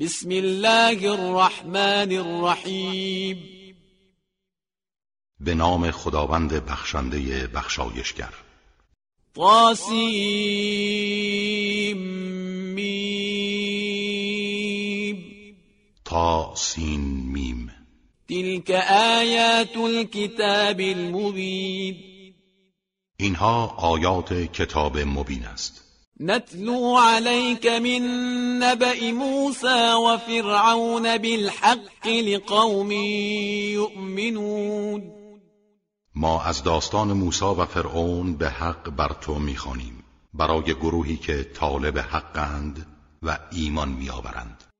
بسم الله الرحمن الرحیم به نام خداوند بخشنده بخشایشگر. طاسیم. میم تا سین میم. تلك آیات الكتاب المبین. اینها آیات کتاب مبین است. نتلو عليك من نبأ موسى وفرعون بالحق لقوم يؤمنون. ما از داستان موسی و فرعون به حق بر تو می‌خوانیم برای گروهی که طالب حقند و ایمان میآورند.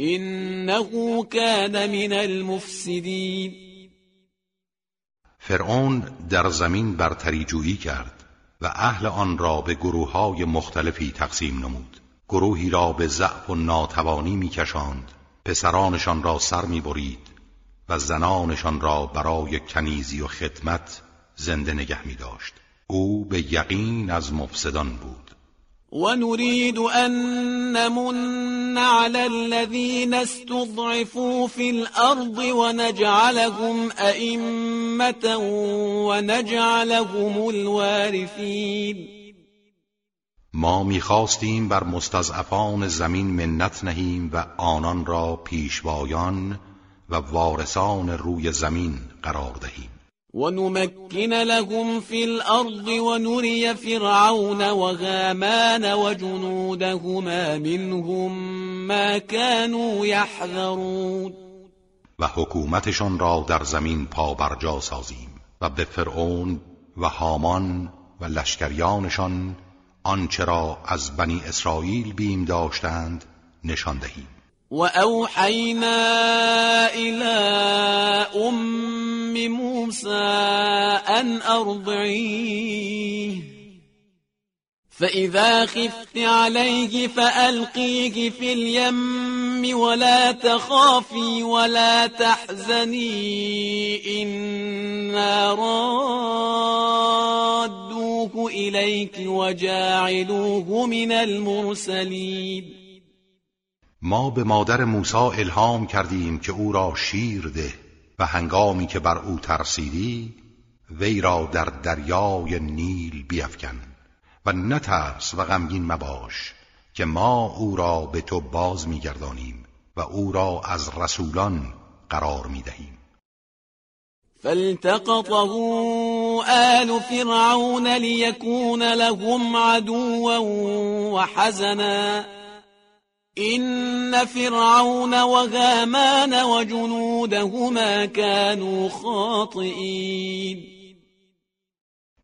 إنه كان من المفسدين. فرعون در زمین برتری جویی کرد و اهل آن را به گروه های مختلفی تقسیم نمود. گروهی را به ضعف و ناتوانی میکشاند. پسرانشان را سر می‌برید و زنانشان را برای کنیزی و خدمت زنده نگه می داشت. او به یقین از مفسدان بود. ونريد أن نمن على الذين استضعفوا في الأرض ونجعلهم أئمة ونجعلهم الوارثين. ما می‌خواستیم بر مستضعفان زمین منت نهیم و آنان را پیشوایان و وارثان روی زمین قرار دهیم. ونمكن لهم في الأرض ونري فرعون وغامان وجنودهما منهم ما كانوا يحذرون. و حکومتشان را در زمین پا برجا سازیم و به فرعون و هامان و لشکریانشان آنچه را از بنی اسرائیل بیم داشتند نشان دهیم. وأوحينا إلى أم موسى أن أرضعيه. فإذا خفت عليه فألقيه في اليم ولا تخافي ولا تحزني. إنا رادوه إليك وجاعلوه من المرسلين. ما به مادر موسی الهام کردیم که أو را شیر ده. و هنگامی که بر او ترسیدی وی را در دریای نیل بیفکن و نترس و غمگین مباش که ما او را به تو باز میگردانیم و او را از رسولان قرار می‌دهیم. فالتقطه آل فرعون ليكون لهم عدوا وحزنا. إن فرعون وهامان وجنودهما كانوا خاطئین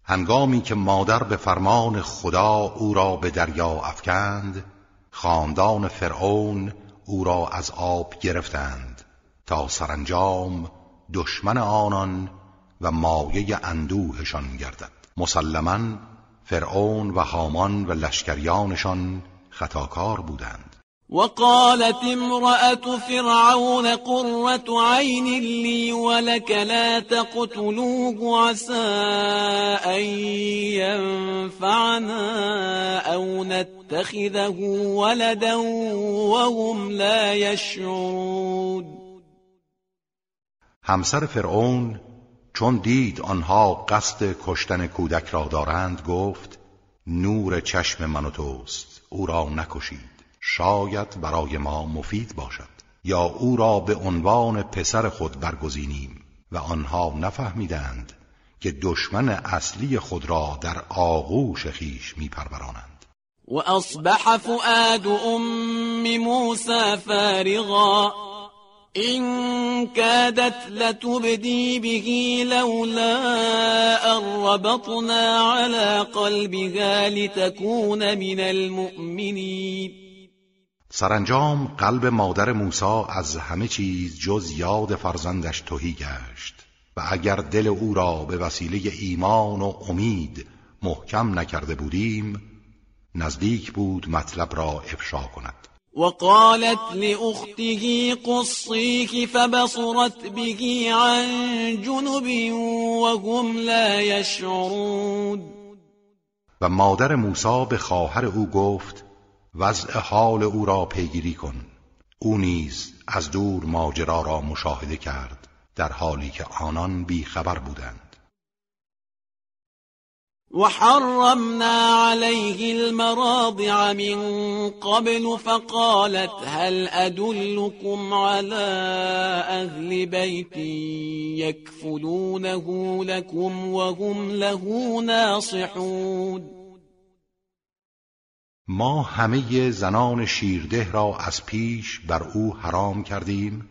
هنگامی که مادر به فرمان خدا او را به دریا افکند خاندان فرعون او را از آب گرفتند تا سرانجام دشمن آنان و مایه اندوهشان گردد. مسلما فرعون و هامان و لشکریانشان خطاکار بودند. وقالت امرأة فرعون قرة عين لي ولك لا تقتلوه عسى أن ينفعنا أو نتخذه ولدا وهم لا يشعرون. همسر فرعون چون دید آنها قصد کشتن کودک را دارند گفت نور چشم من و توست او را نکشید. شاید برای ما مفید باشد. یا او را به عنوان پسر خود برگزینیم و آنها نفهمیدند که دشمن اصلی خود را در آغوش خیش میپرورانند. و اصبح فؤاد ام موسى فارغا. إن كادت لتبدي به لولا ربطنا على قلبها لتكون من المؤمنين. سرانجام قلب مادر موسی از همه چیز جز یاد فرزندش توهی گشت و اگر دل او را به وسیله ایمان و امید محکم نکرده بودیم نزدیک بود مطلب را افشا کند. وقالت لأخته قصيك فبصرت به عن جنب وهم لا يشعرون. و مادر موسی به خواهر او گفت وضع حال او را پیگیری کن. او نیز از دور ماجرا را مشاهده کرد در حالی که آنان بیخبر بودند. وحرمنا عليه المراضع من قبل فقالت هل أدلكم على أهل بيت يكفلونه لكم وهم له ناصحون؟ ما همه زنان شیرده را از پیش بر او حرام کردیم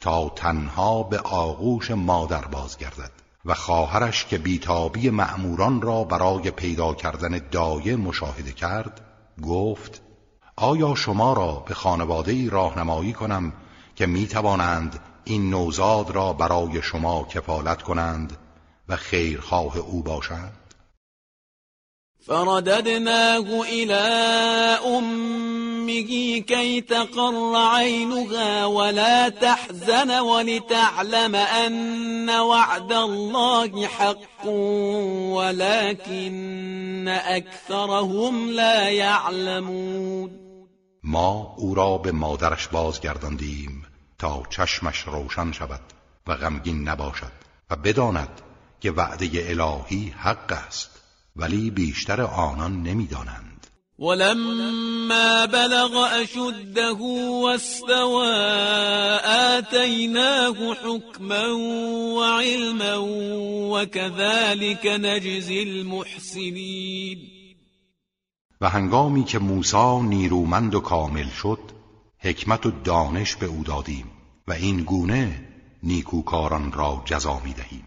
تا تنها به آغوش مادر بازگردد و خواهرش که بیتابی مأموران را برای پیدا کردن دایه مشاهده کرد گفت آیا شما را به خانواده ای راهنمایی کنم که می توانند این نوزاد را برای شما کفالت کنند و خیرخواه او باشند؟ فرددناه إلى أمه كي تقر عينها ولا تحزن ولتعلم أن وعد الله حق ولكن أكثرهم لا يعلمون. ما او را به مادرش بازگرداندیم تا چشمش روشن شود و غمگین نباشد و بداند که وعده الهی حق است. ولی بیشتر آنان نمی‌دانند. ولما بلغ اشده واستوى آتیناه حکما وعلما وكذلك نجزی المحسنین و هنگامی که موسی نیرومند و کامل شد حکمت و دانش به او دادیم و این گونه نیکوکاران را جزا می دهیم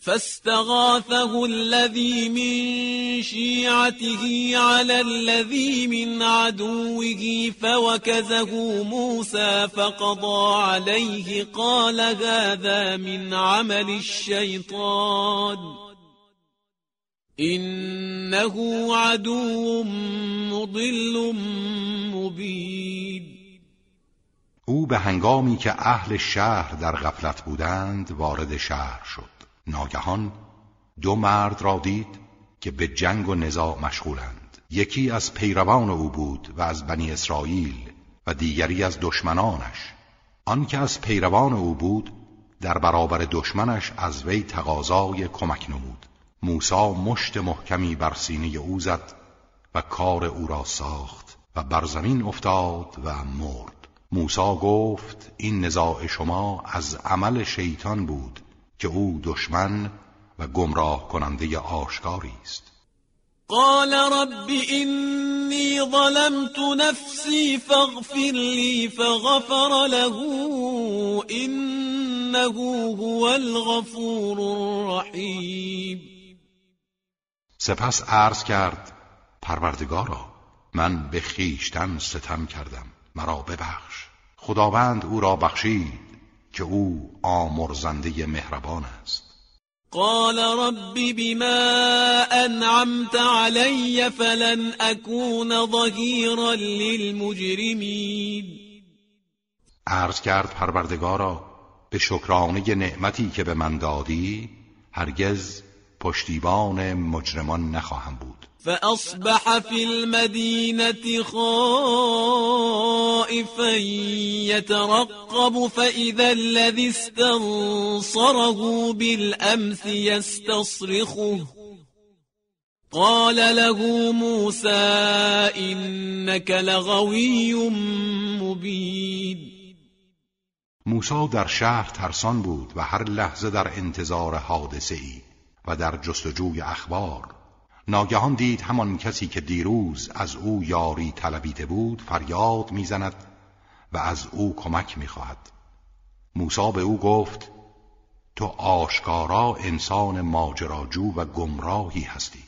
فاستغاثه الذي من شيعته على الذي من عدوه فوكزه موسى فقضى عليه قال هذا من عمل الشيطان. إنه عدو مضل مبين. أو به هنگامی که أهل شهر در غفلت بودند وارد شهر شد. ناگهان دو مرد را دید که به جنگ و نزاع مشغولند. یکی از پیروان او بود و از بنی اسرائیل و دیگری از دشمنانش. آن که از پیروان او بود در برابر دشمنش از وی تقاضای کمک نمود. موسی مشت محکمی بر سینه او زد و کار او را ساخت و بر زمین افتاد و مرد. موسی گفت این نزاع شما از عمل شیطان بود که او دشمن و گمراه کننده آشکاری است. قال رب إني ظلمت نفسي فاغفر لي فغفر له إنه هو الغفور الرحیم سپس عرض کرد پروردگارا من به خیشتن ستم کردم مرا ببخش. خداوند او را بخشید. که او آمرزنده مهربان است. قال رب بما انعمت علی فلن اكون ظهیرا للمجرمین عرض کرد پروردگارا به شکرانه نعمتی که به من دادی هرگز پشتیبان مجرمان نخواهم بود. فأصبح في المدينة خائفا يترقب فإذا الذي استنصره بالأمس يستصرخه. قال له موسى إنك لغوي مبين. موسی در شهر ترسان بود و هر لحظه در انتظار حادثه ای و در جستجوی أخبار ناگهان دید همان کسی که دیروز از او یاری طلبیده بود فریاد می‌زند و از او کمک می‌خواهد. موسی به او گفت تو آشکارا انسان ماجراجو و گمراهی هستی.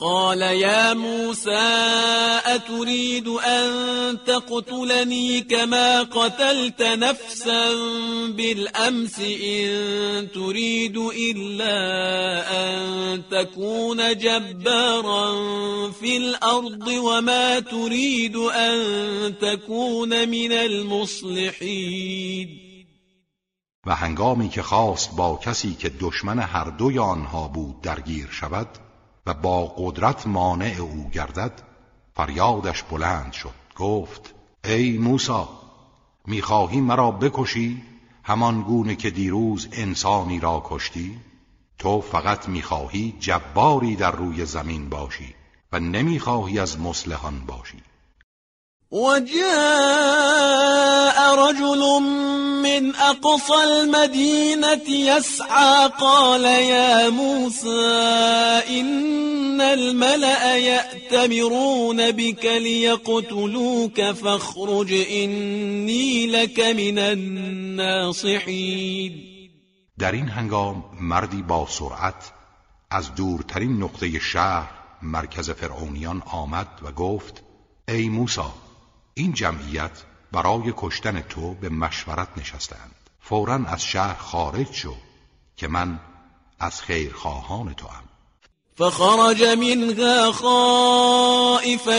قال يا موسى أتريد أن تقتلني كما قتلت نفسا بالأمس إن تريد إلا أن تكون جبارا في الأرض وما تريد أن تكون من المصلحين. و هنگامی که خواست با کسی که دشمن هر دوی آنها بود درگیر شود و با قدرت مانع او گردد فریادش بلند شد گفت ای موسا می‌خواهی مرا بکشی؟ همان گونه که دیروز انسانی را کشتی؟ تو فقط می‌خواهی جباری در روی زمین باشی و نمی‌خواهی از مسلحان باشی. وجاء رجل من أقصى المدينة يسعى قال يا موسى إن الملأ يأتمرون بك ليقتلوك فاخرج إني لك من الناصحين. در این هنگام مردی با سرعت از دورترین نقطه شهر مرکز فرعونیان آمد و گفت ای موسی این جمعیت برای کشتن تو به مشورت نشستند. فورا از شهر خارج شو که من از خیرخواهان تو هم فخرج منها خائفا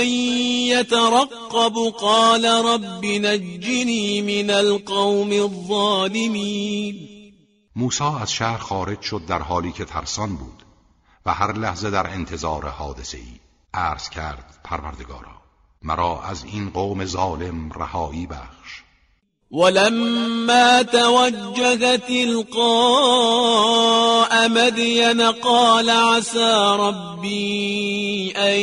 يترقب. قال رب نجني من القوم الظالمين. موسی از شهر خارج شد در حالی که ترسان بود و هر لحظه در انتظار حادثه ای عرض کرد پروردگارا مرا از این قوم ظالم رهایی بخش. ولما توجه تلقاء مدين قال عسى ربي أن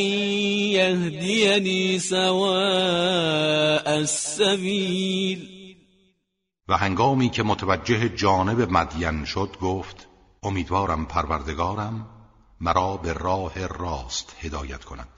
يهديني سواء السبيل. و هنگامی که متوجه جانب مدین شد گفت امیدوارم پروردگارم مرا به راه راست هدایت کند.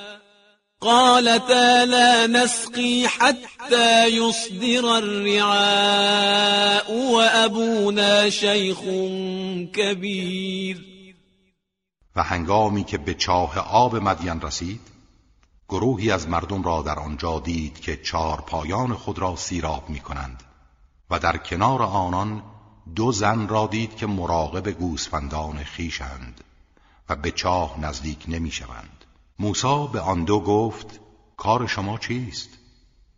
قالتا لا نسقي حتى يصدر الرعاء وأبونا شيخ كبير و هنگامی که به چاه آب مدین رسید گروهی از مردم را در آنجا دید که چار پایان خود را سیراب می کنند و در کنار آنان دو زن را دید که مراقب گوسفندان خیشند و به چاه نزدیک نمی شوند. موسا به آن دو گفت کار شما چیست؟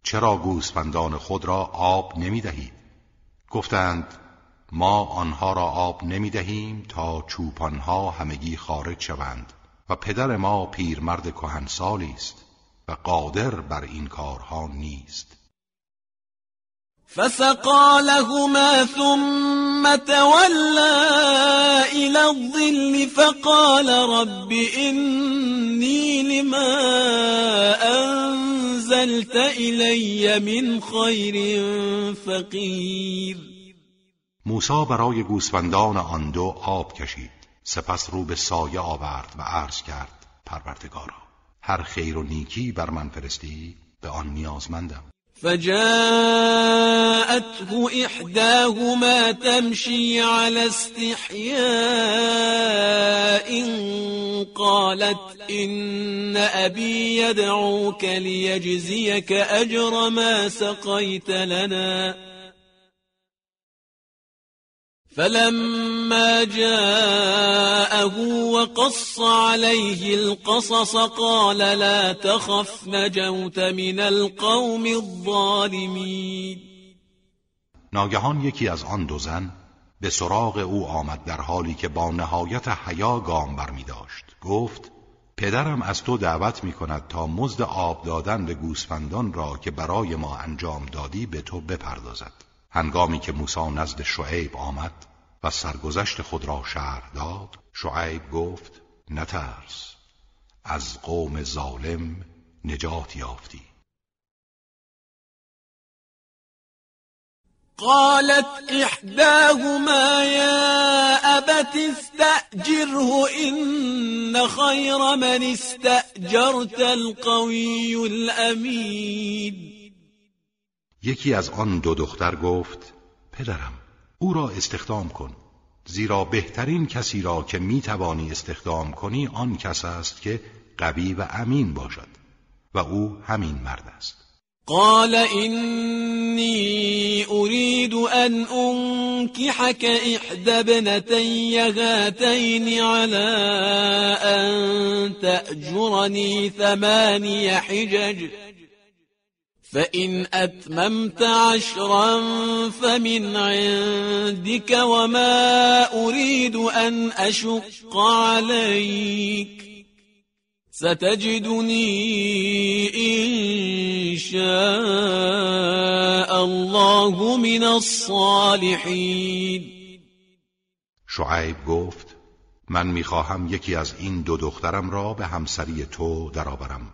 چرا گوسفندان خود را آب نمی دهید؟ گفتند ما آنها را آب نمی دهیم تا چوپانها همگی خارج شوند و پدر ما پیرمرد کهنسالی است و قادر بر این کارها نیست فسقى لهما ثم تولى إلى الظل فقال رب إني لما أنزلت إلي من خير فقير. موسا برای گوسفندان آن دو آب کشید. سپس رو به سایه آورد و عرض کرد پروردگارا هر خیر و نیکی بر من فرستی به آن نیازمندم. فجاءته إحداهما تمشي على استحياء قالت إن أبي يدعوك ليجزيك أجر ما سقيت لنا فلما جاءه وقص عليه القصص قال لا تخف نجوت من القوم الظالمين. ناگهان یکی از آن دو زن به سراغ او آمد در حالی که با نهایت حیا گام بر می داشت. گفت پدرم از تو دعوت می کند تا مزد آب دادن به گوسفندان را که برای ما انجام دادی به تو بپردازد. هنگامی که موسی نزد شعیب آمد و سرگذشت خود را شرح داد شعیب گفت نترس از قوم ظالم نجات یافتی. قالت احداهما يا ابت استأجره ان خير من استأجرت القوي الامين یکی از آن دو دختر گفت پدرم او را استخدام کن. زیرا بهترین کسی را که می توانی استخدام کنی آن کس است که قوی و امین باشد و او همین مرد است. قال إني أريد أن أنكحك إحدى ابنتي هاتين على أن تأجرني ثماني حجج. فإن أتممت عشرا فمن عندك وما أريد أن أشق عليك ستجدني إن شاء الله من الصالحين شعیب گفت من می‌خواهم یکی از این دو دخترم را به همسری تو درآورم.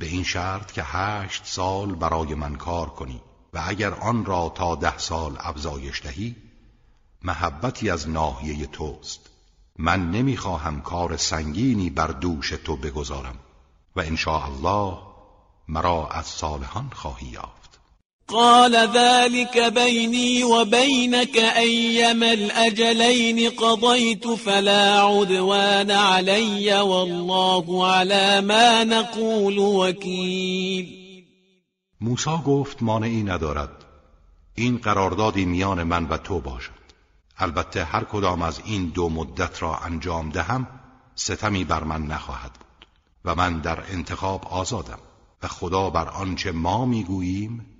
به این شرط که هشت سال برای من کار کنی و اگر آن را تا ده سال افزایش دهی محبتی از ناحیه توست. من نمی‌خواهم کار سنگینی بر دوش تو بگذارم و ان الله مرا از صالحان خواهی یافت. قال ذلك بيني وبينك أيما الأجلين قضيت فلا عدوان علي والله على ما نقول وكيل. موسی گفت مانعی ندارد. این قراردادی میان من و تو باشد. البته هر کدام از این دو مدت را انجام دهم ستمی بر من نخواهد بود. و من در انتخاب آزادم. و خدا بر آنچه ما می‌گوییم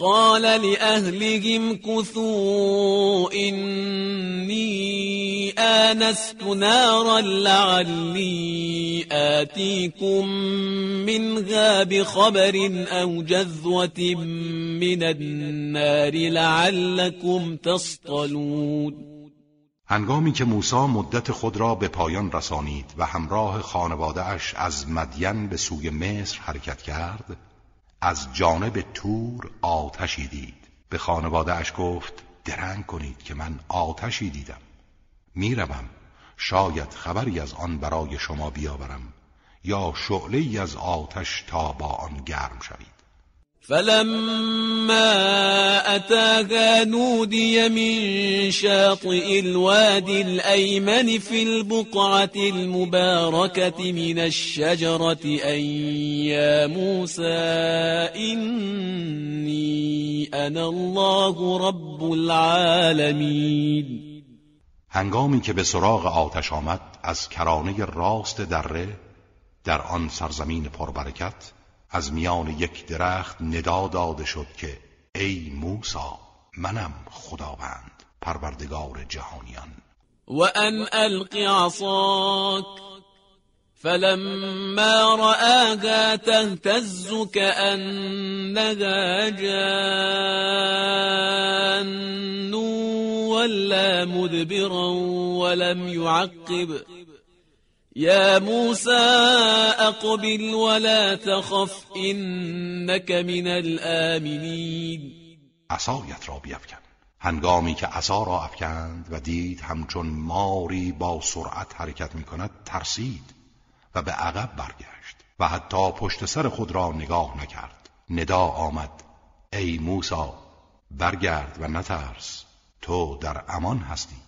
قال لأهلهم كثوا إني آنست نارا لعلي آتيكم منها بخبر أو جذوة من النار لعلكم تصطلون. هنگامی که موسی مدت خود را به پایان رسانید و همراه خانواده اش از مدین به سوی مصر حرکت کرد از جانب تور آتشی دید. به خانواده اش گفت درنگ کنید که من آتشی دیدم. می‌روم. شاید خبری از آن برای شما بیاورم یا شعله از آتش تا با آن گرم شوید. فلما أتاها نودي من شاطئ الوادي الأيمن في البقعة المباركة من الشجرة أن يا موسى إني أنا الله رب العالمين. هنگامی که به سراغ آتش آمد از کرانه راست دره در آن سرزمین پربرکت از میان یک درخت ندا داده شد که ای موسا منم خداوند پروردگار جهانیان. و ان الق عصاك فلما رآها تهتز كأنها جان ولا مدبرا ولم يعقب. يا موسى أقبل ولا تخف إنك من الآمنين. عصایت را بیفکن. هنگامی که عصا را افکند و دید همچون ماری با سرعت حرکت می کند ترسید و به عقب برگشت و حتی پشت سر خود را نگاه نکرد. ندا آمد. ای موسا برگرد و نترس. تو در امان هستی.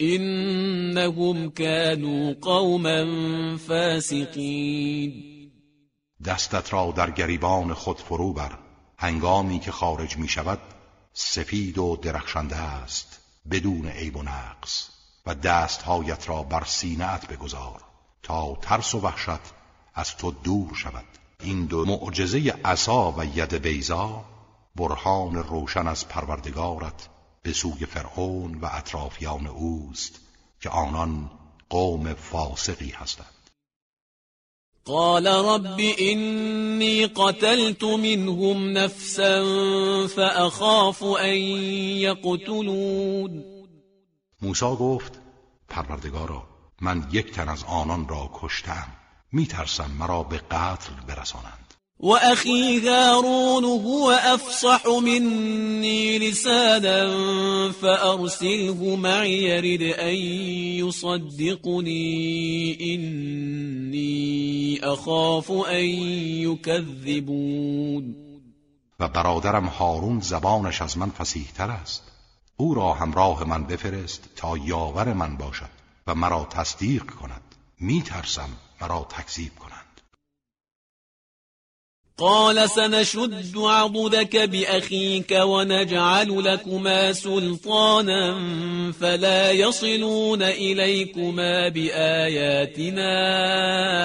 إنهم كانوا قوما فاسقين. دستت را در گریبان خود فرو بر. هنگامی که خارج می شود سفید و درخشنده است بدون عیب و نقص و دستهایت را بر سینهت بگذار تا ترس و وحشت از تو دور شود. این دو معجزه عصا و ید بیزا برهان روشن از پروردگارت به سوی فرعون و اطرافیان اوست که آنان قوم فاسقی هستند. قال رب إني قتلت منهم نفسا فأخاف أن يقتلون. موسی گفت پروردگارا من یک تن از آنان را کشتم. میترسم مرا به قتل برسانند. و اخی هارون هو افصح منی لسانا فارسله معي يرد ان يصدقني. اني اخاف ان يكذبون. و برادرم هارون زبانش از من فسیحتر است. او را همراه من بفرست تا یاور من باشد و مرا تصدیق کند. می ترسم مرا تکذیب کنند قال سنشد عضدك بأخيك ونجعل لكما سلطانا فلا يصلون إليكما بآياتنا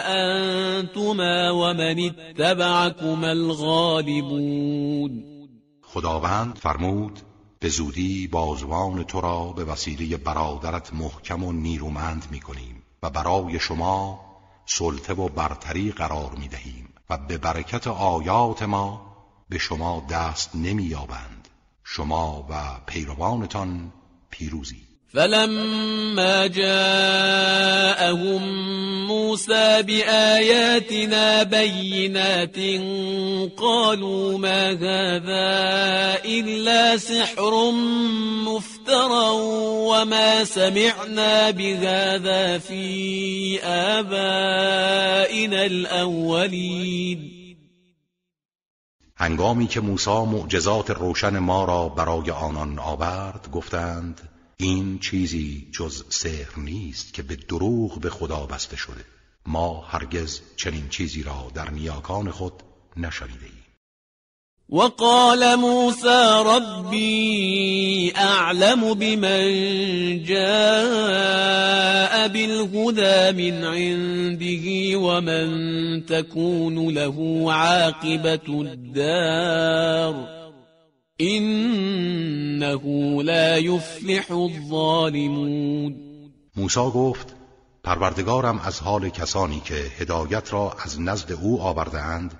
أنتما ومن اتبعكما الغالبون. خداوند فرمود به زودی بازوان تو را به وسیله برادرت محکم و نیرومند می کنیم و برای شما سلطه و برتری قرار می دهیم و به برکت آیات ما به شما دست نمی یابند شما و پیروانتان پیروزی. فلما جاءهم موسى بآياتنا بينات قالوا ما هذا إلا سحر مفترى وما سمعنا بهذا في آبائنا الأولين. هنگامی که موسی معجزات روشن ما را برای آنان آورد گفتند این چیزی جز سحر نیست که به دروغ به خدا بسته شده. ما هرگز چنین چیزی را در نیاکان خود نشنیده وقال موسى ربي أعلم بمن جاء بالهدى من عنده ومن تكون له عاقبة الدار إنه لا يفلح الظالمون. موسی گفت پروردگارم از حال کسانی که هدایت را از نزد أو آوردهاند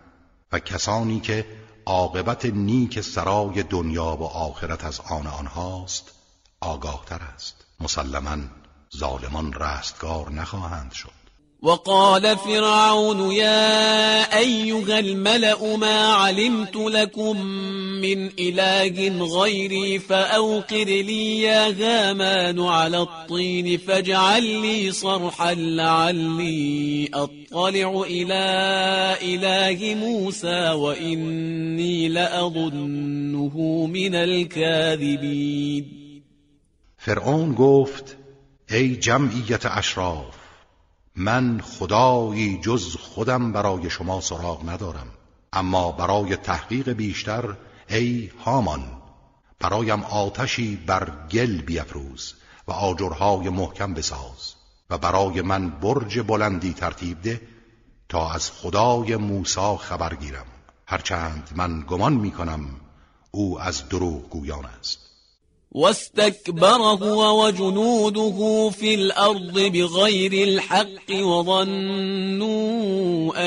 و کسانی که عاقبت نیک سرای دنیا و آخرت از آن آنهاست آگاهتر است. مسلما ظالمان رستگار نخواهند شد. وقال فرعون يا أيها الملأ ما علمت لكم من إله غيري فأوقر لي يا غامان على الطين فاجعل لي صرحا لعلي أطلع إلى إله موسى وإني لأظنه من الكاذبين. فرعون گفت ای جمعیت اشراف من خدایی جز خودم برای شما سراغ ندارم. اما برای تحقیق بیشتر ای هامان برایم آتشی بر گل بیافروز و آجرهای محکم بساز و برای من برج بلندی ترتیب ده تا از خدای موسی خبر گیرم. هرچند من گمان می کنم او از دروغ گویان است. واستكبر هو وجنوده في الأرض بغير الحق وظنوا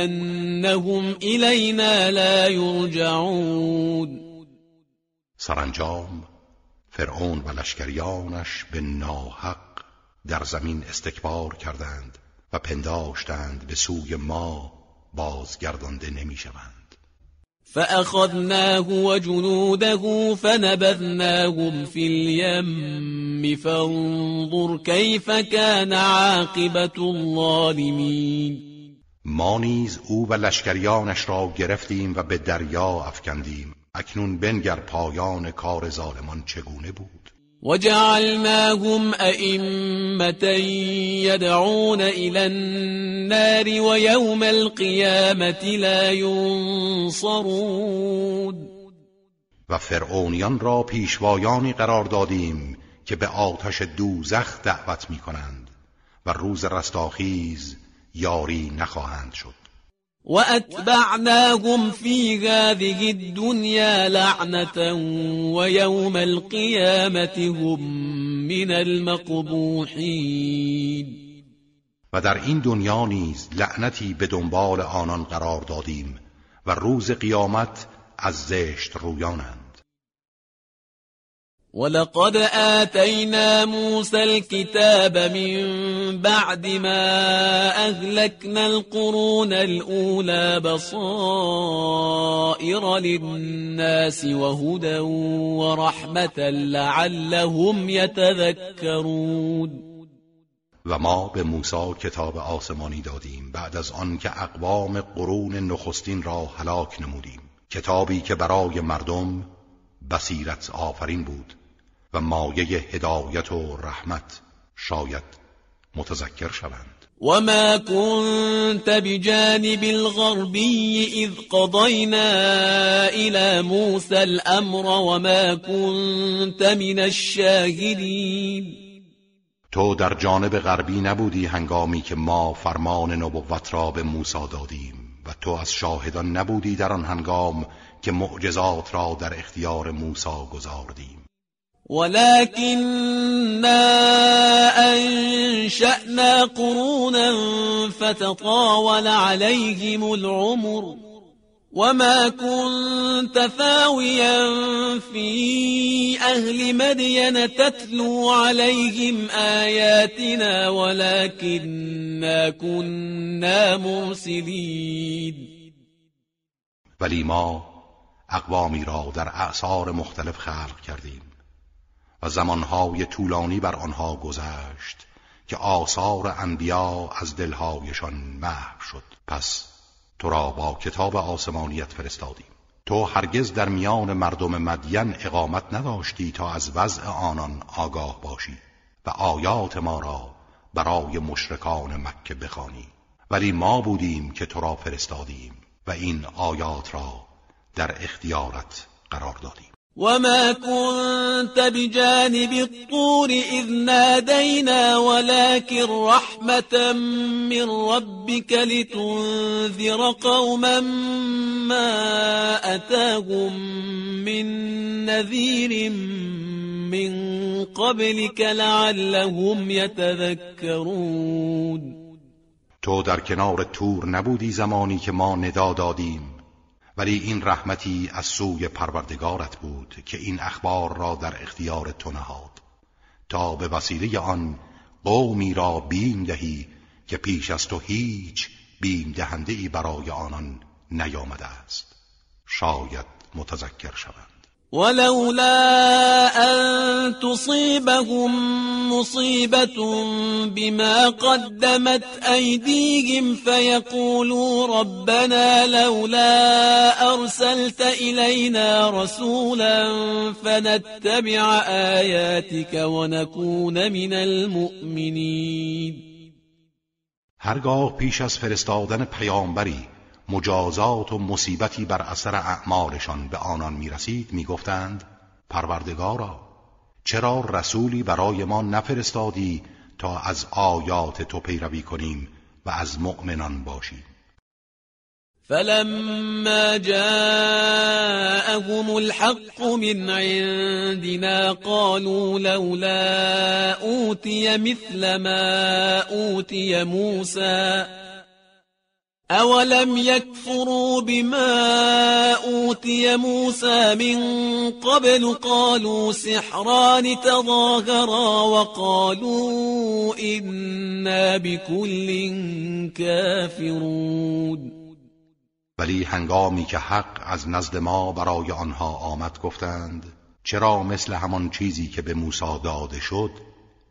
أنهم إلينا لا يرجعون. سرانجام فرعون و لشکریانش به ناحق در زمین استکبار کردند و پنداشتند به سوی ما بازگردانده نمی‌شوند. فأخذناه وجنوده فنبذناهم في اليم فانظر كيف كان عاقبة الظالمين. ما نیز او و لشکریانش را گرفتیم و به دریا افکندیم. اکنون بنگر پایان کار ظالمان چگونه بود؟ وجعلناهم أئمة يدعون إلى النار ويوم القيامة لا ينصرون. و فرعونیان را پیشوایانی قرار دادیم که به آتش دوزخ دعوت می کنند و روز رستاخیز یاری نخواهند شد. وأتبعناهم في هذه الدنيا لعنة ويوم القيامة هم من المقبوحين. و در این دنیا نیز لعنتی به دنبال آنان قرار دادیم و روز قیامت از زشت رویانند. ولقد آتينا موسى الكتاب من بعد ما أهلكنا القرون الأولى بصائر للناس وهدى ورحمة لعلهم يتذكرون و ما به موسی کتاب آسمانی دادیم بعد از آن که اقوام قرون نخستین را هلاک نمودیم. کتابی که برای مردم بصیرت آفرین بود. و مایه هدایت و رحمت شاید متذکر شوند. وما كنت بجانب الغربي إذ قضينا إلى موسى الأمر وما كنت من الشاهدين. تو در جانب غربی نبودی هنگامی که ما فرمان نبوت را به موسی دادیم و تو از شاهدان نبودی در آن هنگام که معجزات را در اختیار موسی گذاردیم ولكننا أنشأنا قرونا فتطاول عليهم العمر وما كنت ثاويا في أهل مدين تتلو عليهم آياتنا ولكننا كنا مرسلين. ولی ما اقوامی را در اعصار مختلف خلق کردیم. و زمانهای طولانی بر آنها گذشت که آثار انبیا از دلهایشان محو شد. پس تو را با کتاب آسمانیت فرستادیم. تو هرگز در میان مردم مدین اقامت نداشتی تا از وضع آنان آگاه باشی و آیات ما را برای مشرکان مکه بخوانی. ولی ما بودیم که تو را فرستادیم و این آیات را در اختیارت قرار دادیم. وما كنت بجانب الطور إذ نادينا ولكن رحمة من ربك لتنذر قوما ما أتاهم من نذير من قبلك لعلهم يتذكرون تو در کنار تور نبودی زمانی که ما ندا دادیم. ولی این رحمتی از سوی پروردگارت بود که این اخبار را در اختیار تو نهاد. تا به وسیله آن قومی را بیم دهی که پیش از تو هیچ بیم دهنده ای برای آنان نیامده است. شاید متذکر شوند ولولا أن تصيبهم مصيبة بما قدمت أيديهم فيقولوا ربنا لولا أرسلت إلينا رسولا فنتبع آياتك ونكون من المؤمنين. هرگاه پیش از فرستادن پیامبری مجازات و مصیبتی بر اثر اعمالشان به آنان می‌رسید می‌گفتند پروردگارا چرا رسولی برای ما نفرستادی تا از آیات تو پیروی کنیم و از مؤمنان باشیم؟ فلما جاءهم الحق من عندنا قالوا لولا أوتي مثل ما أوتي موسى أولم يكفروا بما أوتي موسى من قبل قالوا سحران تظاهرا وقالوا إنا بكل كافرون ولی هنگامی که حق از نزد ما برای آنها آمد گفتند چرا مثل همان چیزی که به موسی داده شد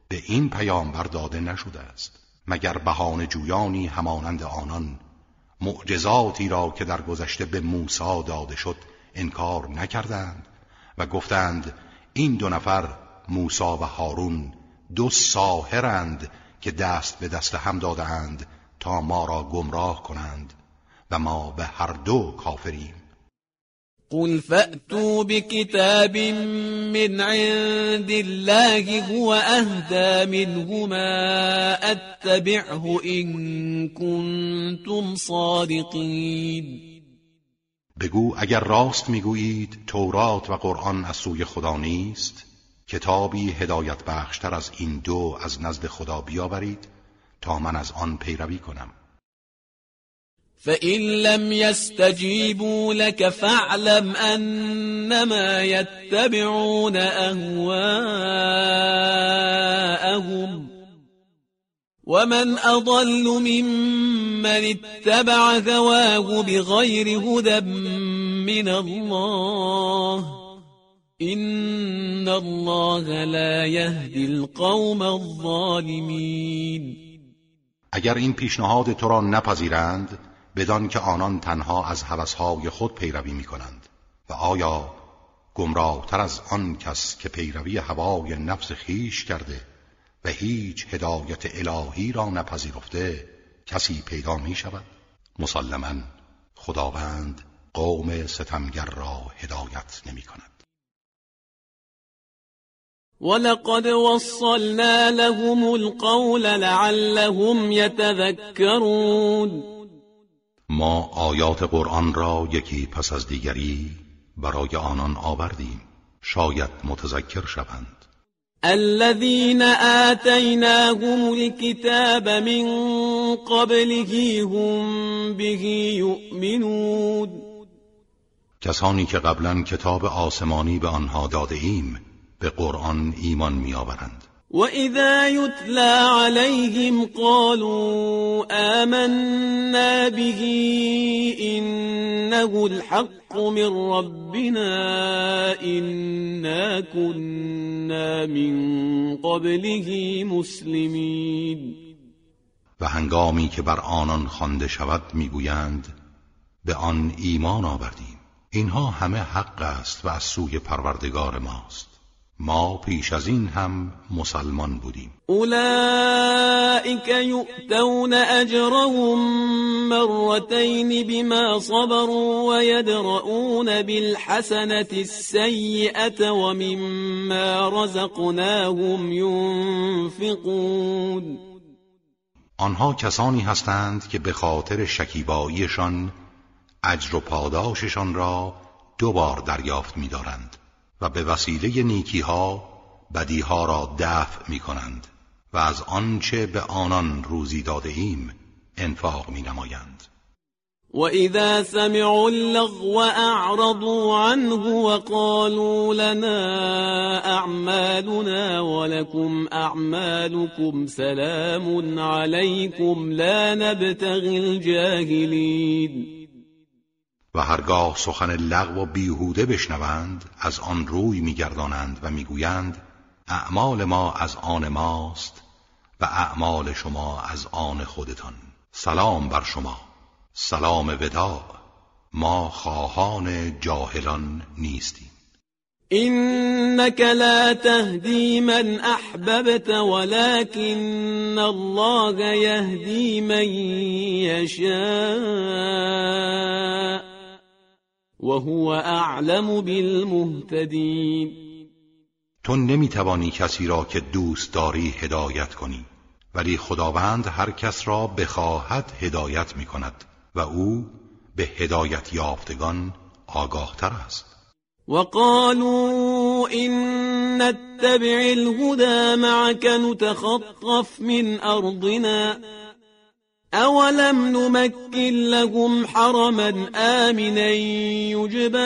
به این پیامبر داده نشده است مگر بهانه جویانی همانند آنان معجزاتی را که در گذشته به موسی داده شد انکار نکردند و گفتند این دو نفر موسی و هارون دو ساهرند که دست به دست هم دادند تا ما را گمراه کنند و ما به هر دو کافریم. قل فأتوا بكتاب من عند الله هو أهدى منهما أتبعه إن كنتم صادقين. بگو اگر راست می‌گویید تورات و قرآن از سوی خدا نیست کتابی هدایت بخشتر از این دو از نزد خدا بیاورید تا من از آن پیروی کنم. فإن لم يستجيبوا لك فاعلم أنما يتبعون أهواءهم ومن أضل ممن اتبع هواه بغير هدى من الله إن الله لا يهدي القوم الظالمين اگر این پیشنهاد تو را نپذیرند بدان که آنان تنها از هوسهای خود پیروی می کنند و آیا گمراهتر از آن کس که پیروی هوای نفس خیش کرده و هیچ هدایت الهی را نپذیرفته کسی پیدا می شود مسلما خداوند قوم ستمگر را هدایت نمی کند ولقد وصلنا لهم القول لعلهم يتذكرون. ما آیات قرآن را یکی پس از دیگری برای آنان آوردیم. شاید متذکر شوند. الذين آتيناهم الكتاب من قبله هم به يؤمنون. کسانی که قبلا کتاب آسمانی به آنها داده ایم به قرآن ایمان میآورند. وإذا يتلى عليهم قالوا آمنا به إنه الحق من ربنا إنا كنا من قبله مسلمين و هنگامی که بر آنان خوانده شود می‌گویند به آن ایمان آوردیم. اینها همه حق است و از سوی پروردگار ماست. ما پیش از این هم مسلمان بودیم اولئک یؤتون اجرهم مرتين بما صبروا ويدرؤون بالحسنة السيئة ومما رزقناهم ينفقون آنها کسانی هستند که به خاطر شکیباییشان اجر و پاداششان را دو بار دریافت می‌دارند. و به وسیله نیکیها بدیها را دفع می کنند و از آنچه به آنان روزی داده ایم انفاق می نمایند و اذا سمعوا اللغو اعرضوا عنه وقالوا لنا اعمالنا ولكم اعمالكم سلام عليكم لا نبتغي الجاهلين و هرگاه سخن لغو و بیهوده بشنوند از آن روی میگردانند و می‌گویند اعمال ما از آن ماست و اعمال شما از آن خودتان. سلام بر شما. سلام وداع ما خواهان جاهلان نیستیم. إنك لا تهدي من أحببت ولكن الله يهدي من يشاء. وهو اعلم بالمهتدین تو نمی‌توانی کسی را که دوست داری هدایت کنی ولی خداوند هر کس را بخواهد هدایت می کند و او به هدایت یافتگان آگاه تر است. وقالوا إن نتبع الهدى معك نتخطف من أرضنا. أولم نمكن لهم حرما آمنا يجبى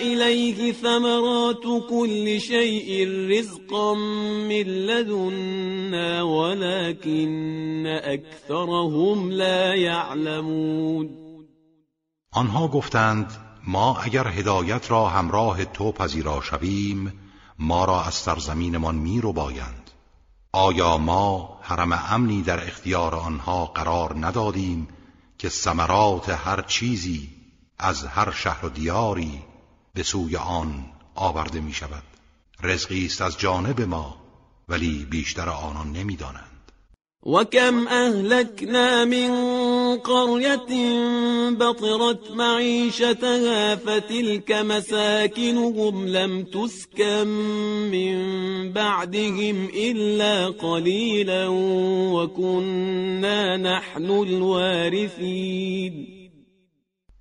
إليه ثمرات كل شيء رزقا من لدنا ولكن أكثرهم لا يعلمون آنها گفتند ما اگر هدایت را همراه تو پذیرا شویم ما را از سرزمینمان می رو بایند آیا ما حرم امنی در اختیار آنها قرار ندادیم که ثمرات هر چیزی از هر شهر و دیاری به سوی آن آورده می شود رزقی است از جانب ما ولی بیشتر آنان نمی‌دانند. وكم أهلكنا من قرية بطرت معيشتها فتلك مساكنهم لم تسكن من بعدهم إلا قليلا وكنا نحن الوارثين.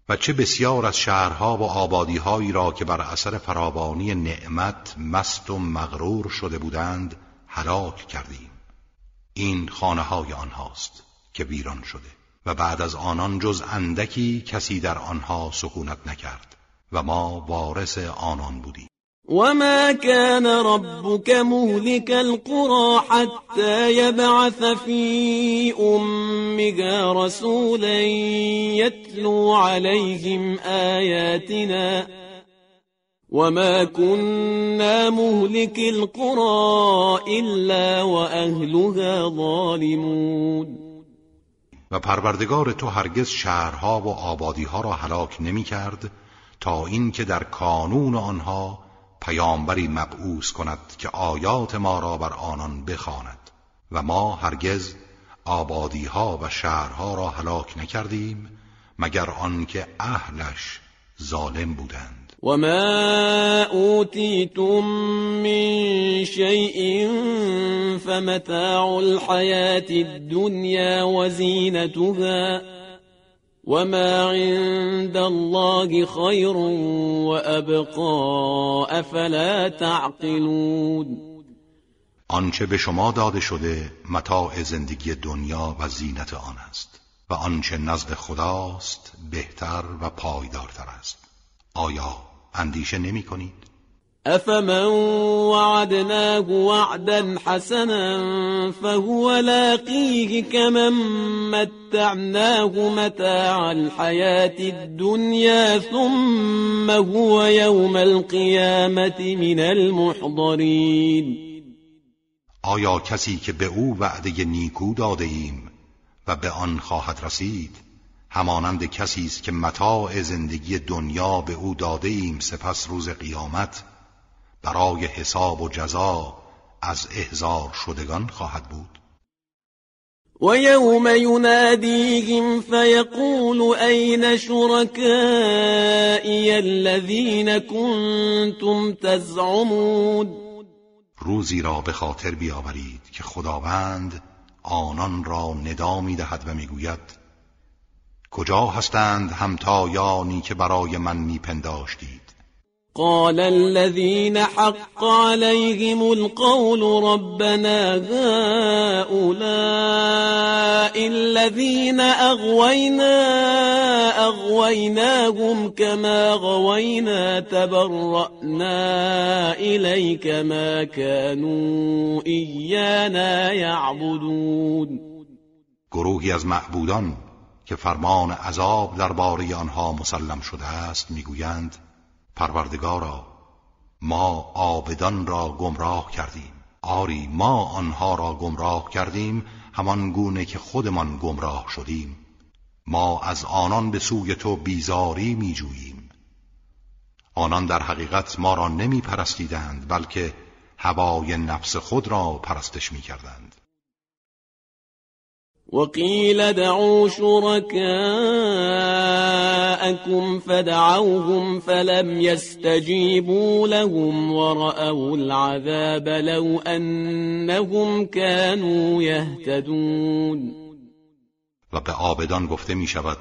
و چه بسیار از شهرها و آبادیهایی را که بر اثر فراوانی نعمت مست و مغرور شده بودند هلاک کردیم. این خانه های آنهاست که ویران شده. و بعد از آنان جز اندکی کسی در آنها سکونت نکرد و ما وارث آنان بودیم. وما كان ربك مهلك القرى حتى يبعث في أمها رسولا يتلو عليهم آياتنا وما كنا مهلك القرى إلا وأهلها ظالمون. و پروردگار تو هرگز شهرها و آبادیها را هلاک نمی کرد تا اینکه در کانون آنها پیامبری مبعوث کند که آیات ما را بر آنان بخواند. و ما هرگز آبادیها و شهرها را هلاک نکردیم مگر آنکه اهلش ظالم بودند. وما أوتيتم من شيء فمتاع الحياة الدنيا وزينتها وما عند الله خير وأبقى أفلا تعقلون آنچه به شما داده شده متاع زندگی دنیا و زینت آن است و آنچه نزد خداست بهتر و پایدارتر است. آیا اندیشه نمی کنید. افمن وعدناه وعدا حسنا فهو لاقيه كمن متعناه متاع الحياة الدنيا ثم هو يوم القيامة من المحضرين. آیا کسی که به او وعده نیکو داده ایم و به آن خواهد رسید؟ همانند کسی است که متاع زندگی دنیا به او داده ایم سپس روز قیامت برای حساب و جزا از احزار شدگان خواهد بود. و یوم ینادیهم فیقول این شرکائی الذین کنتم تزعمون؟ روزی را به خاطر بیاورید که خداوند آنان را ندا می‌دهد و می‌گوید کجا هستند همتایانی که برای من میپنداشتید؟ قال الذين حق عليهم القول ربنا هؤلاء الذين أغوينا أغويناهم كما غوينا تبرأنا إليك ما كانوا إيانا يعبدون. گروهی از معبودان که فرمان عذاب درباره آنها مسلم شده است می‌گویند پروردگارا ما آبدان را گمراه کردیم. آری ما آنها را گمراه کردیم همان گونه که خودمان گمراه شدیم. ما از آنان به سوی تو بیزاری میجوییم. آنان در حقیقت ما را نمی پرستیدند بلکه هوای نفس خود را پرستش می کردند وقيل دعوا شركاءكم فدعوهم فلم يستجيبوا لهم ورأوا العذاب لو أنهم كانوا يهتدون. و به آبدان گفته می شود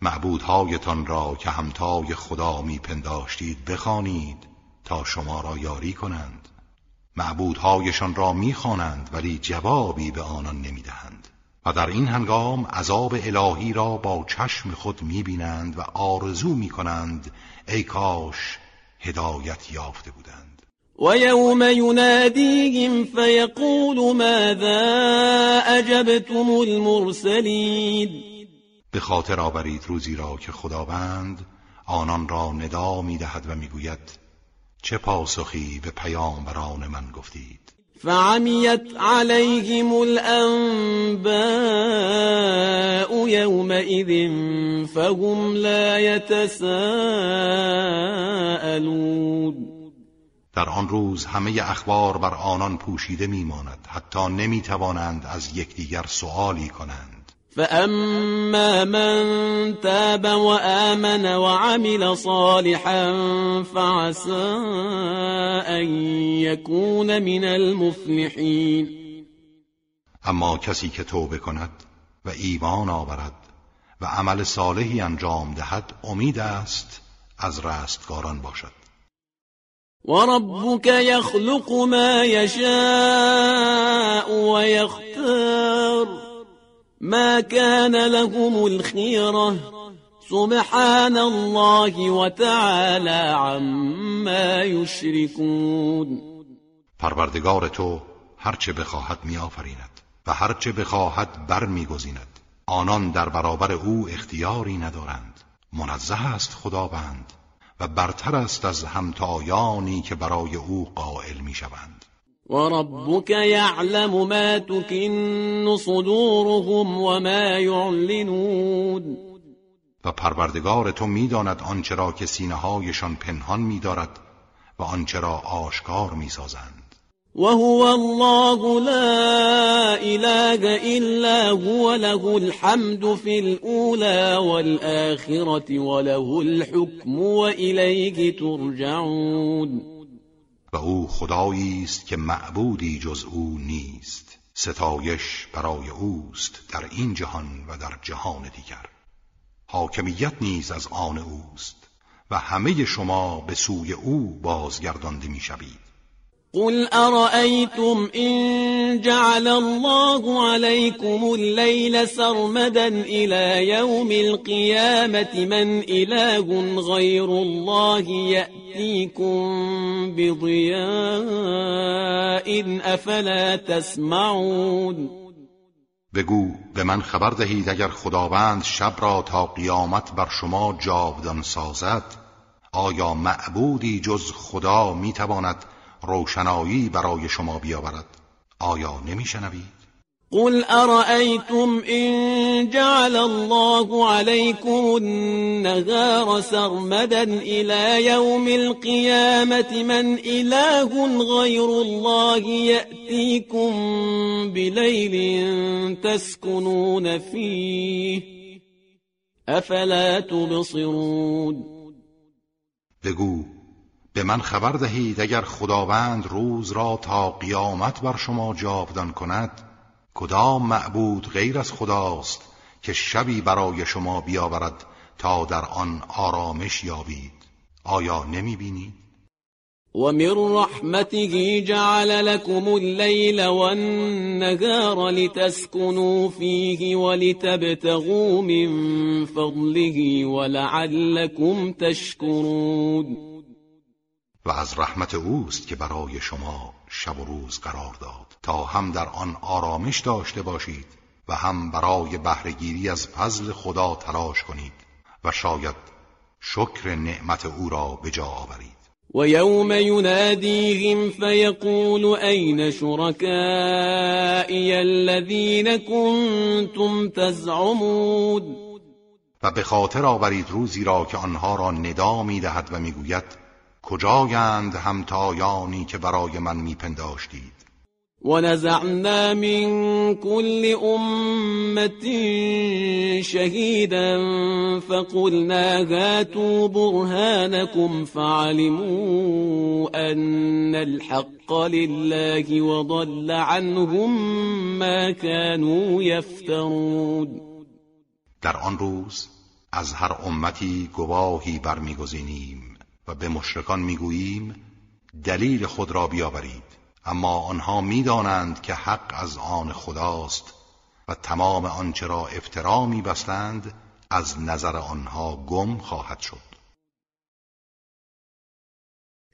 معبودهایتان را که همتای خدا میپنداشتید بخوانید تا شما را یاری کنند. معبودهایشان را می‌خوانند ولی جوابی به آنان نمی‌دهند و در این هنگام عذاب الهی را با چشم خود می‌بینند و آرزو می‌کنند ای کاش هدایت یافته بودند. و یوم ینادیهم فیقول ماذا اجبتم المرسلین؟ به خاطر آورید روزی را که خداوند آنان را ندا می‌دهد و می‌گوید چه پاسخی به پیامبران من گفتید؟ فعمیت علیهم الانباء یومئذ فهم لا یتساءلون در آن روز همه اخبار بر آنان پوشیده میماند حتی نمی‌توانند از یکدیگر سؤالی کنند. فأما من تاب وآمن وعمل صالحا فعسى أن يكون من المفلحين اما کسی که توبه کند و ایمان آورد و عمل صالحی انجام دهد امید است از رستگاران باشد. وربك يخلق ما يشاء ويختار ما كان لهم الخيرة. سبحان الله وتعالى عما يشركون. پروردگار تو هرچه بخواهد میآفریند و هرچه بخواهد بر میگزیند آنان در برابر او اختیاری ندارند. منزه است خداوند و برتر است از همتایانی که برای او قائل می‌شوند. وربك يعلم ما تكن صدورهم وما يعلنون. و پروردگار تو می‌داند آنچه را که سینه هایشان پنهان میدارد و آنچه را آشکار می‌سازند. وهو الله لا إله إلا هو له الحمد في الأولى والآخرة وله الحكم وإليه ترجعون. و او خدایی است که معبودی جز او نیست. ستایش برای اوست در این جهان و در جهان دیگر. حاکمیت نیز از آن اوست و همه شما به سوی او بازگردانده می‌شوید. قل أرأيتم إن جعل الله عليكم الليل سرمدا إلى يوم القيامة من إله غير الله يأتيكم بضياء أفلا تسمعون بگو به من خبر دهید اگر خداوند شب را تا قیامت بر شما جاودان سازد آیا معبودی جز خدا میتواند روشنایی برای شما بیاورد. آیا نمیشنوید؟ قل أرأيتم إن جعل الله عليكم النهار سرمدا إلى يوم القيامة من إله غير الله يأتيكم بليل تسكنون فيه أفلا تبصرون. بگو به من خبر دهید اگر خداوند روز را تا قیامت بر شما جاودان کند کدام معبود غیر از خداست که شبی برای شما بیاورد تا در آن آرامش یابید آیا نمی بینید؟ ومن رحمته جعل لكم الليل والنهار لتسكنوا فيه ولتبتغوا من فضله ولعلكم تشكرون و از رحمت اوست که برای شما شب و روز قرار داد. تا هم در آن آرامش داشته باشید و هم برای بهرهگیری از فضل خدا تلاش کنید و شاید شکر نعمت او را به جا آورید. و یوم ینادیهم فیقول این شرکائی الذین کنتم تزعمون و به خاطر آورید روزی را که آنها را ندا می‌دهد و می‌گوید کجایند همتایانی که برای من میپنداشتید؟ ونزعنا من كل أمة شهيدا فقلنا هاتوا برهانكم فعلموا أن الحق لله وضل عنهم ما كانوا يفترون. در آن روز از هر امتی گواهی برمیگزینیم. و به مشرکان می‌گوییم دلیل خود را بیاورید. اما آنها می‌دانند که حق از آن خداست و تمام آنچه را افترا میبستند از نظر آنها گم خواهد شد.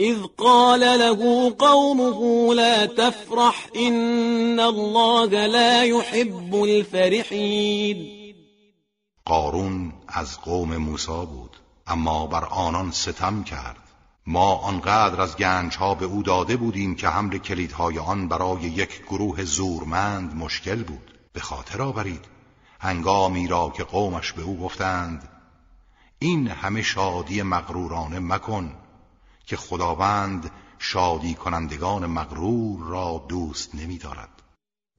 إذ قال له قومه لا تفرح إن الله لا يحب الفرحين. قارون از قوم موسی بود اما بر آنان ستم کرد. ما آنقدر از گنج ها به او داده بودیم که حمل کلیدهای آن برای یک گروه زورمند مشکل بود. به خاطر آورید هنگامی را که قومش به او گفتند این همه شادی مغرورانه مکن که خداوند شادی کنندگان مغرور را دوست نمی دارد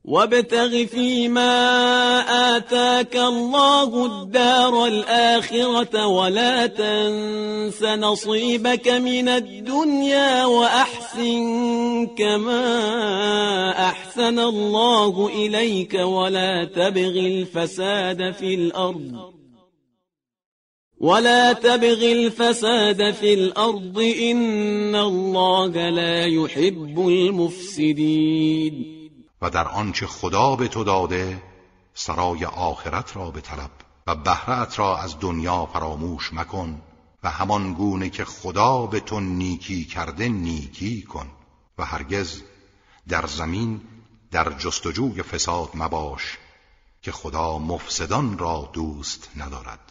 وابتغ فيما آتاك الله الدار الآخرة ولا تنس نصيبك من الدنيا وأحسن كما أحسن الله إليك ولا تبغ الفساد في الأرض. ولا تبغ الفساد في الأرض إن الله لا يحب المفسدين. و در آنچه خدا به تو داده سرای آخرت را به طلب و بهرت را از دنیا فراموش مکن و همان گونه که خدا به تو نیکی کرده نیکی کن و هرگز در زمین در جستجوی فساد مباش که خدا مفسدان را دوست ندارد.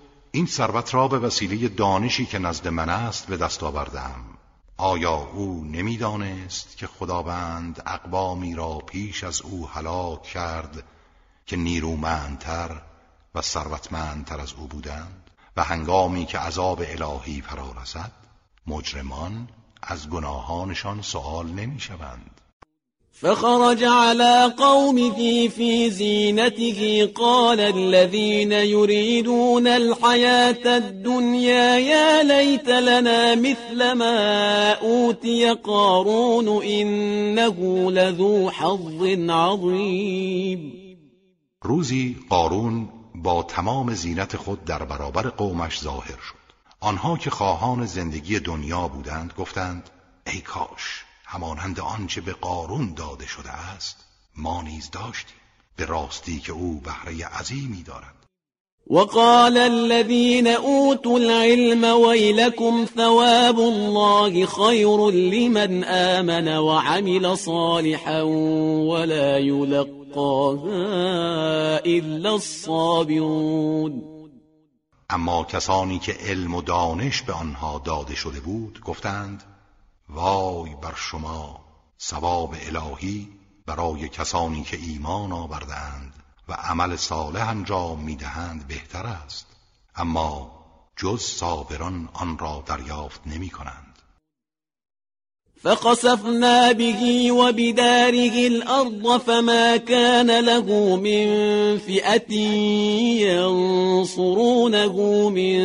این ثروت را به وسیله دانشی که نزد من است به دست آوردم. آیا او نمی‌دانست که خداوند اقوامی را پیش از او هلاک کرد که نیرومندتر و ثروتمندتر از او بودند و هنگامی که عذاب الهی فرا رسد مجرمان از گناهانشان سوال نمی‌شوند. فخرج على قومه في زينته قال الذين يريدون الحياة الدنيا يا ليت لنا مثل ما أوتي قارون إنه لذو حظ عظيم. روزی قارون با تمام زینت خود در برابر قومش ظاهر شد. آنها که خواهان زندگی دنیا بودند گفتند ای کاش! همانند آنچه به قارون داده شده است ما نیز داشتیم. به راستی که او بهره عظیمی دارد. وقال الذين اوتوا العلم ويلكم ثواب الله خير لمن آمن وعمل صالحا ولا يلقاها إلا الصابرون. اما کسانی که علم و دانش به آنها داده شده بود گفتند وای بر شما ثواب الهی برای کسانی که ایمان آوردند و عمل صالح انجام می‌دهند بهتر است. اما جز صابران آن را دریافت نمی کنند فخسفنا به وبداره الأرض فما كان له من فئة ينصرونه من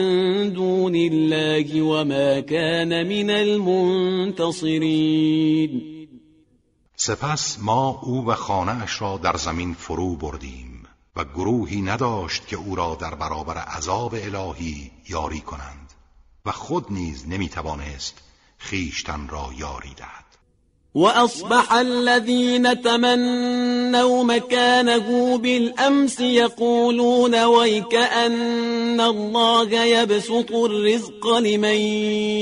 دون الله وما كان من المنتصرين. سپس ما او و خانهاش را در زمین فرو بردیم و گروهی نداشت که او را در برابر عذاب الهی یاری کنند و خود نیز نمی‌توانست خیشتن را یاری دهد. وأصبح الذين تمنوا مكانه بالأمس يقولون ويك أن الله يبسط الرزق لمن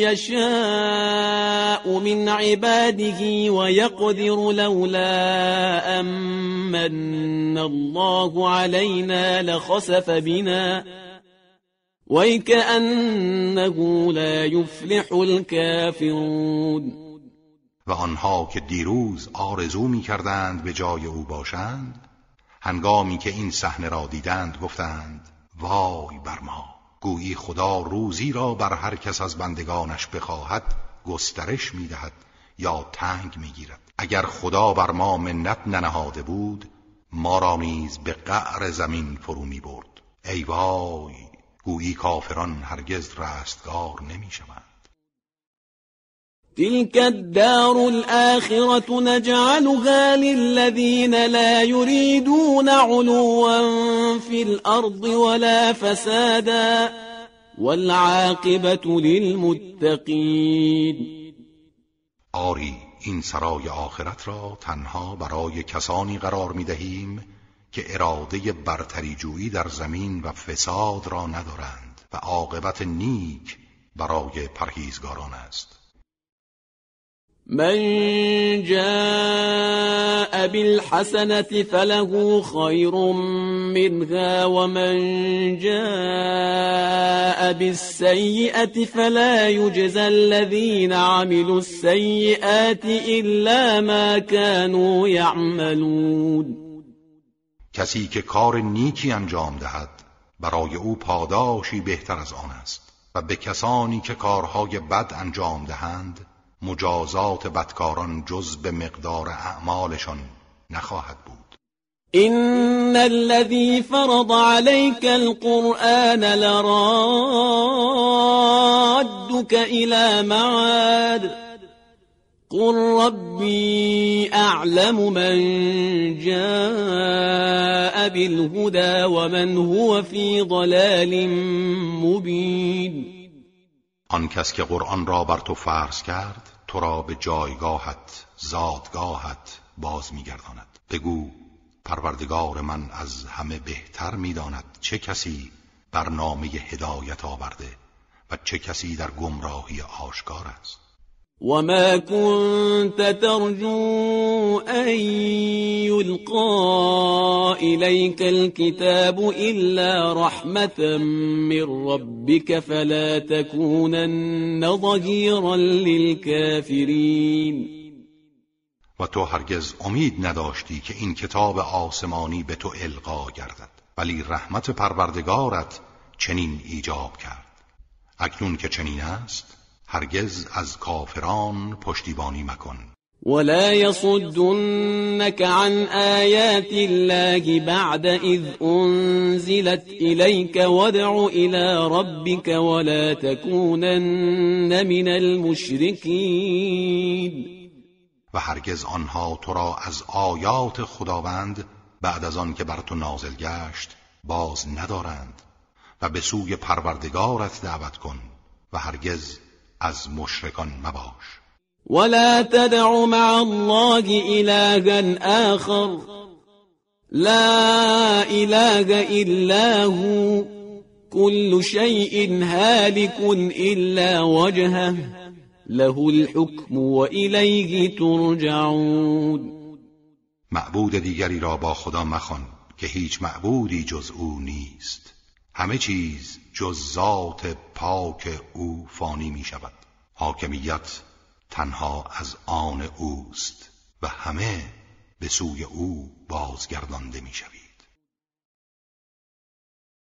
يشاء من عباده ويقدر لولا أمن الله علينا لخسف بنا. ويكأنه لا يفلح الكافرون و آنها که دیروز آرزو می کردند به جای او باشند هنگامی که این صحنه را دیدند گفتند وای بر ما گویی خدا روزی را بر هر کس از بندگانش بخواهد گسترش می دهد یا تنگ می گیرد اگر خدا بر ما منت ننهاده بود ما را نیز به قعر زمین فرو می برد ای وای گویی کافران هرگز رستگار نمی شوند تلك الدار الآخرة نجعلها للذين لا يريدون علوا في الأرض ولا فسادا والعاقبة للمتقين آری این سرای آخرت را تنها برای کسانی قرار می دهیم که اراده برتری جویی در زمین و فساد را ندارند و عاقبت نیک برای پرهیزگاران است. من جاء بالحسنة فله خير منها ومن جاء بالسيئة فلا يجزى الذين عملوا السيئات إلا ما كانوا يعملون کسی که کار نیکی انجام دهد برای او پاداشی بهتر از آن است. و به کسانی که کارهای بد انجام دهند مجازات بدکاران جز به مقدار اعمالشان نخواهد بود. إن الذي فرض عليك القرآن لرادك إلى معاد قل ربي أعلم من جاء بالهدى ومن هو في ضلال مبين. آن کس که قرآن را بر تو فرض کرد تو را به جایگاهت زادگاهت باز میگرداند. بگو پروردگار من از همه بهتر می‌داند چه کسی برنامه هدایت آورده و چه کسی در گمراهی آشکار است. وما كنت ترجو أن يلقى إليك الكتاب إلا رحمة من ربك فلا تكونن ظهيرا للكافرين و تو هرگز امید نداشتی که این کتاب آسمانی به تو القا گردد ولی رحمت پروردگارت چنین ایجاب کرد. اکنون که چنین است هرگز از کافران پشتیبانی مکن. ولا يصدنك عن آيات الله بعد إذ أنزلت إليك وادع إلى ربك ولا تكونن من المشركين. و هرگز آنها تو را از آیات خداوند بعد از آن که بر تو نازل گشت باز ندارند و به سوی پروردگارت دعوت کن و هرگز از مشرکان مباش. ولا تدع مع الله إلها آخر. لا إله إلا هو. كل شيء هالك إلا وجهه. له الحكم وإليه ترجعون. معبود دیگری را با خدا مخوان که هیچ معبودی جز او نیست. همه چیز جز ذات پاک او فانی می شود حاکمیت تنها از آن اوست و همه به سوی او بازگردانده می شود